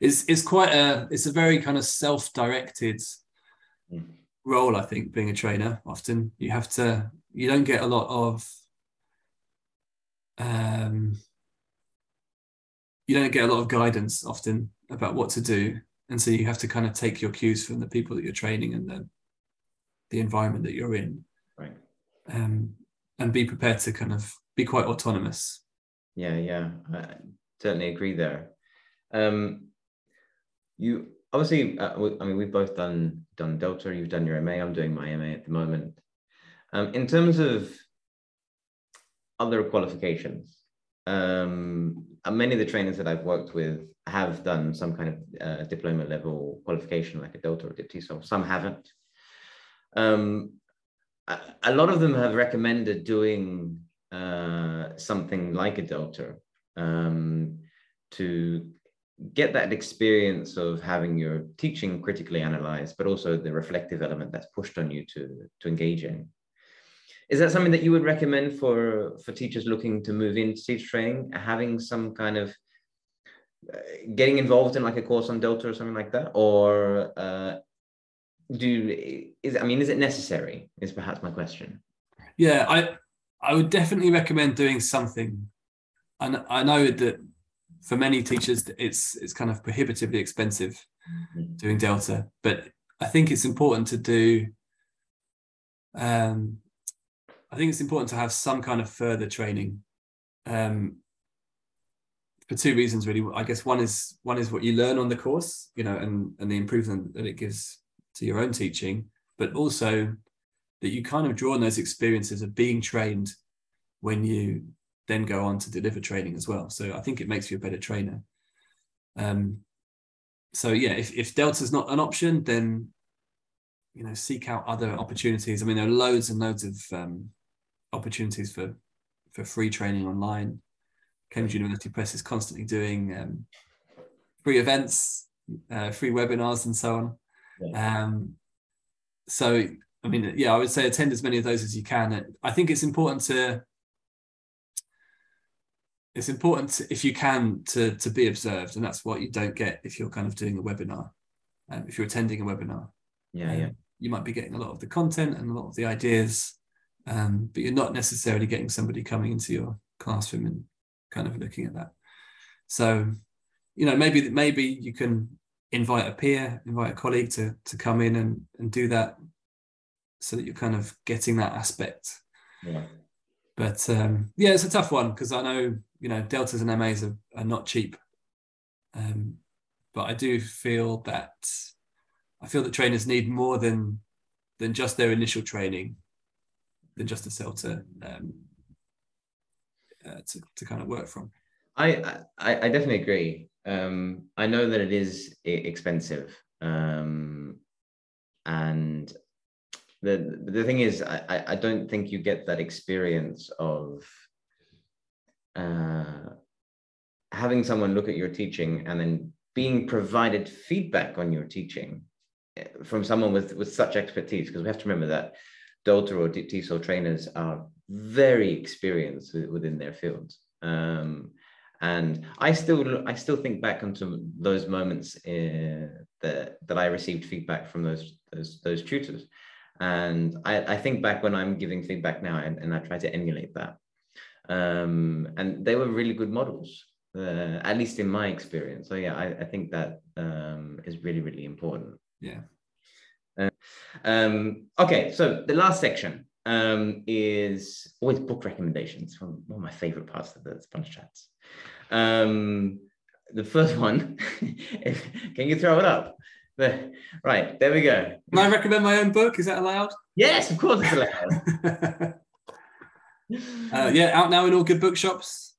It's it's quite a it's a very kind of self-directed Mm. Role, I think, being a trainer. Often you have to you don't get a lot of um, you don't get a lot of guidance often about what to do, and so you have to kind of take your cues from the people that you're training and the the environment that you're in Right. um, and be prepared to kind of be quite autonomous. Yeah, yeah, I certainly agree there. Um, you obviously, uh, we- I mean, we've both done done Delta. You've done your MA. I'm doing my MA at the moment. Um, in terms of other qualifications, um, uh, many of the trainers that I've worked with have done some kind of uh, diploma level qualification, like a Delta or DipTESOL. Some haven't. Um, a, a lot of them have recommended doing uh, something like a Delta um, to get that experience of having your teaching critically analyzed, but also the reflective element that's pushed on you to, to engage in. Is that something that you would recommend for, for teachers looking to move into teacher training, having some kind of uh, getting involved in like a course on Delta or something like that? Or uh, do is I mean, is it necessary? Is perhaps my question. Yeah, I I would definitely recommend doing something. And I know that for many teachers it's it's kind of prohibitively expensive Mhm. doing Delta, but I think it's important to do um I think it's important to have some kind of further training. Um for two reasons really. I guess one is one is what you learn on the course, you know, and and the improvement that it gives to your own teaching, but also that you kind of draw on those experiences of being trained when you then go on to deliver training as well. So I think it makes you a better trainer. Um, so yeah, if, if Delta is not an option, then you know seek out other opportunities. I mean, there are loads and loads of um, opportunities for for free training online. Cambridge University Press is constantly doing um, free events, uh, free webinars, and so on. Um, so I mean, yeah, I would say attend as many of those as you can. I think it's important to it's important to, if you can to to be observed, and that's what you don't get if you're kind of doing a webinar. Um, if you're attending a webinar, Yeah, um, yeah. you might be getting a lot of the content and a lot of the ideas, um, but you're not necessarily getting somebody coming into your classroom and kind of looking at that. So, you know, maybe maybe you can invite a peer, invite a colleague to to come in and and do that, so that you're kind of getting that aspect. Yeah. But um, yeah, it's a tough one because I know you know deltas and MAs are, are not cheap. Um, but I do feel that I feel that trainers need more than than just their initial training, than just a CELTA um, uh, to, to kind of work from. I, I I definitely agree. Um, I know that it is expensive, um, and the the thing is, I I- don't think you get that experience of uh, having someone look at your teaching and then being provided feedback on your teaching eh, from someone with with such expertise. Because we have to remember that Delta or TESOL trainers are very experienced within their fields. Um, and I still I still think back onto those moments uh, that that I received feedback from those those those tutors, and I, I think back when I'm giving feedback now, and, and I try to emulate that. Um, and they were really good models, uh, at least in my experience. So yeah, I, I think that um, is really really important. Yeah. Um, okay, so the last section um, is always book recommendations from one of my favorite parts of the sponge chats. Um, the first one, can you throw it up? Right, there we go. Can I recommend my own book? Is that allowed? Yes, of course it's allowed. uh, yeah, out now in all good bookshops.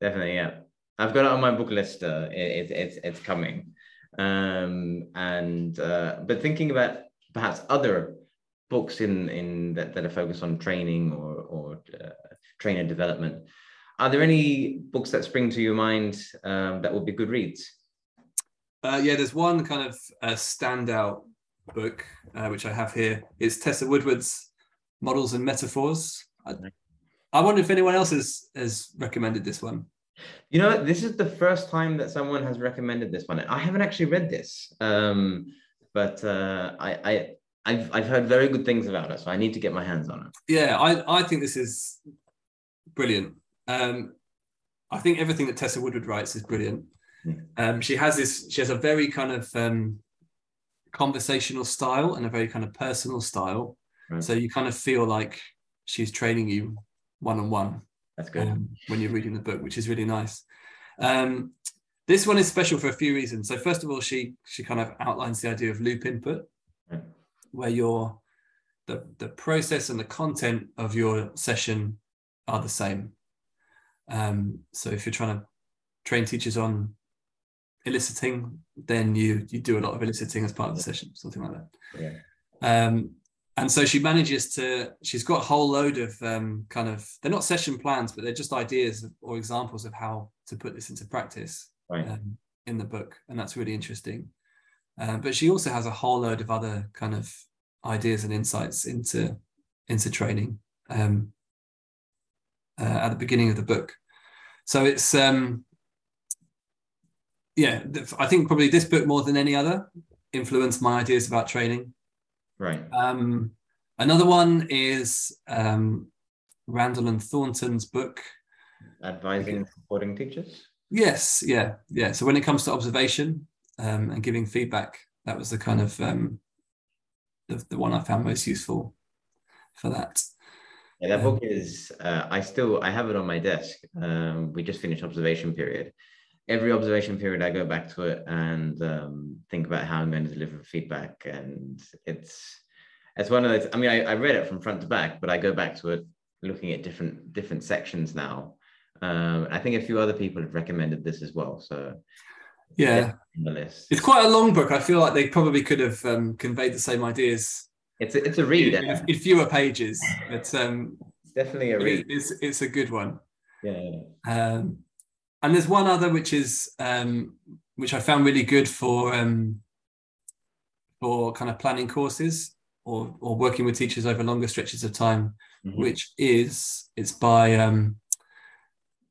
Definitely, yeah. I've got it on my book list. Uh, it, it, it's it's coming, um, and uh, but thinking about perhaps other books in in that, that are focused on training or or uh, trainer development. Are there any books that spring to your mind um, that would be good reads? Uh, yeah, there's one kind of uh, standout book uh, which I have here. It's Tessa Woodward's Models and Metaphors. I, I wonder if anyone else has has recommended this one. You know, this is the first time that someone has recommended this one. I haven't actually read this, um, but uh, I, I I've I've heard very good things about it, so I need to get my hands on it. Yeah, I I think this is brilliant. Um, I think everything that Tessa Woodward writes is brilliant. Hmm. Um, she has this. She has a very kind of um, conversational style and a very kind of personal style. Right. So you kind of feel like she's training you one on one That's good. um, when you're reading the book, which is really nice. Um, this one is special for a few reasons. So first of all, she she kind of outlines the idea of loop input, Right. where your the the process and the content of your session are the same. Um, so if you're trying to train teachers on eliciting, then you you do a lot of eliciting as part of the session, something like that. Yeah. Um, and so she manages to she's got a whole load of um, kind of they're not session plans but they're just ideas or examples of how to put this into practice Right. um, in the book and that's really interesting um, but she also has a whole load of other kind of ideas and insights into into training um, uh, at the beginning of the book so it's um yeah i think probably this book more than any other influenced my ideas about training Right. um, another one is um, Randall and Thornton's book. Advising and supporting teachers. Yes, yeah, yeah. So when it comes to observation um, and giving feedback, that was the kind of um, the, the one I found most useful for that. Yeah, that Um, book is. Uh, I still I have it on my desk. Um, we just finished observation period. Every observation period, I go back to it and um, think about how I'm going to deliver feedback. And it's it's one of those. I mean, I, I read it from front to back, but I go back to it looking at different different sections now. Um, I think a few other people have recommended this as well. So Yeah, the list. it's quite a long book. I feel like they probably could have um, conveyed the same ideas It's a, it's a read. in, in fewer pages, but um, It's definitely a read. it's it's a good one. Yeah. yeah. Um, and there's one other which is um, which I found really good for um, for kind of planning courses or or working with teachers over longer stretches of time, Mhm. which is it's by um,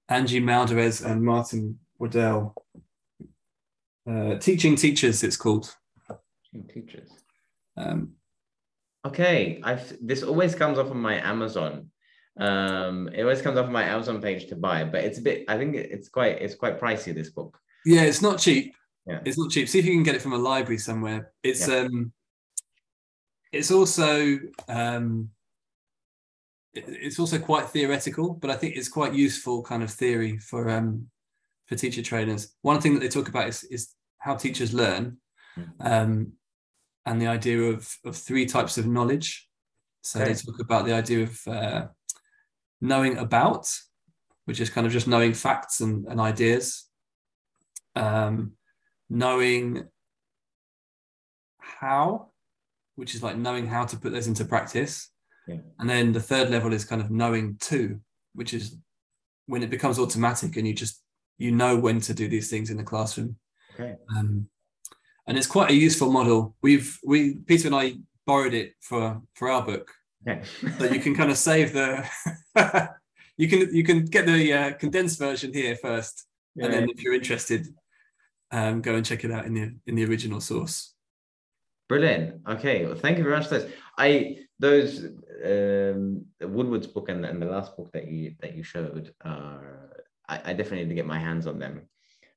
Angi Malderez and Martin Wedell. Uh, Teaching Teachers, it's called. Teaching Teachers. Um, Okay, I've this always comes up on my Amazon. Um, it always comes up on my Amazon page to buy, but it's a bit. I think it's quite it's quite pricey. This book. yeah, it's not cheap. Yeah. It's not cheap. See if you can get it from a library somewhere. It's um, it's also um, it's also quite theoretical, but I think it's quite useful kind of theory for um for teacher trainers. One thing that they talk about is is how teachers learn, Mhm. um, and the idea of of three types of knowledge. So they talk about the idea of uh, knowing about, which is kind of just knowing facts and, and ideas. Um, knowing how, which is like knowing how to put those into practice. Yeah. And then the third level is kind of knowing to, which is when it becomes automatic and you just you know when to do these things in the classroom. Okay. Um, and it's quite a useful model. We've we Peter and I borrowed it for for our book, Okay. so you can kind of save the. you can you can get the uh, condensed version here first, and then if you're interested, um, go and check it out in the in the original source. Brilliant. Okay. Well, thank you very much for this. I those um the Woodward's book and, and the last book that you that you showed are I, I definitely need to get my hands on them.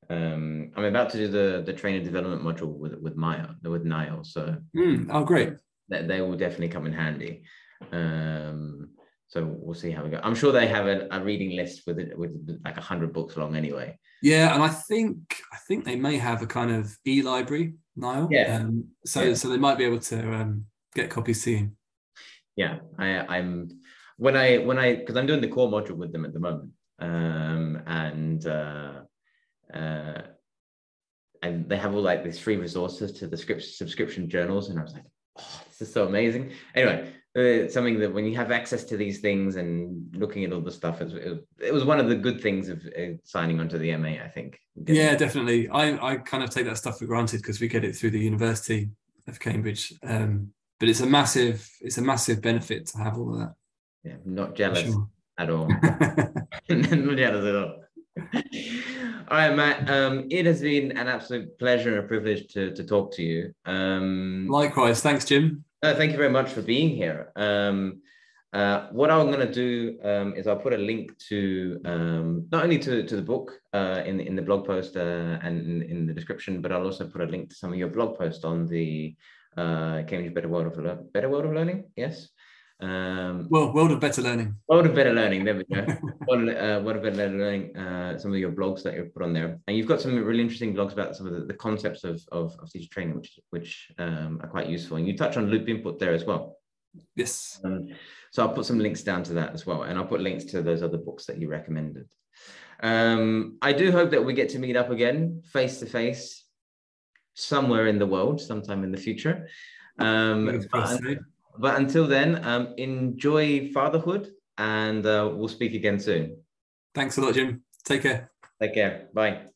Um, I'm about to do the the trainer development module with with Maya with NILE, so mm. oh great, they, they will definitely come in handy. Um, so we'll see how we go. I'm sure they have a, a reading list with it with like a hundred books long anyway. Yeah, and I think I think they may have a kind of e-library, NILE. Yeah. Um, so Yeah. so they might be able to um, get copies you. Yeah, I, I'm when I when I because I'm doing the core module with them at the moment, um, and uh, uh, and they have all like these free resources to the script subscription journals, and I was like, oh, this is so amazing. Anyway, it's something that when you have access to these things and looking at all the stuff, it, was- it was one of the good things of uh, signing onto the MA. I think. Yeah, definitely. I, I kind of take that stuff for granted because we get it through the University of Cambridge. Um, but it's a massive, it's a massive benefit to have all of that. yeah, not for jealous sure. at all. not jealous at all. All right, Matt. Um, it has been an absolute pleasure and a privilege to, to talk to you. Um, Likewise, thanks, Jim. No, thank you very much for being here. Um, uh, what I'm going to do um, is I'll put a link to um, not only to, to the book uh, in the in the blog post uh, and in, in the description, but I'll also put a link to some of your blog posts on the uh, Cambridge Better World of Lear- Better World of Learning. Yes. Um, Well, world of better learning. World of Better Learning. There we go. World, uh, World of Better Learning. Uh, some of your blogs that you've put on there, and you've got some really interesting blogs about some of the, the concepts of, of, of teacher training, which which um, are quite useful. And you touch on loop input there as well. Yes. Um, so I'll put some links down to that as well, and I'll put links to those other books that you recommended. Um, I do hope that we get to meet up again face to face somewhere in the world sometime in the future. Um, Fingers crossed, but, but until then, um, enjoy fatherhood, and uh, we'll speak again soon. Thanks a lot, Jim. Take care. Take care. Bye.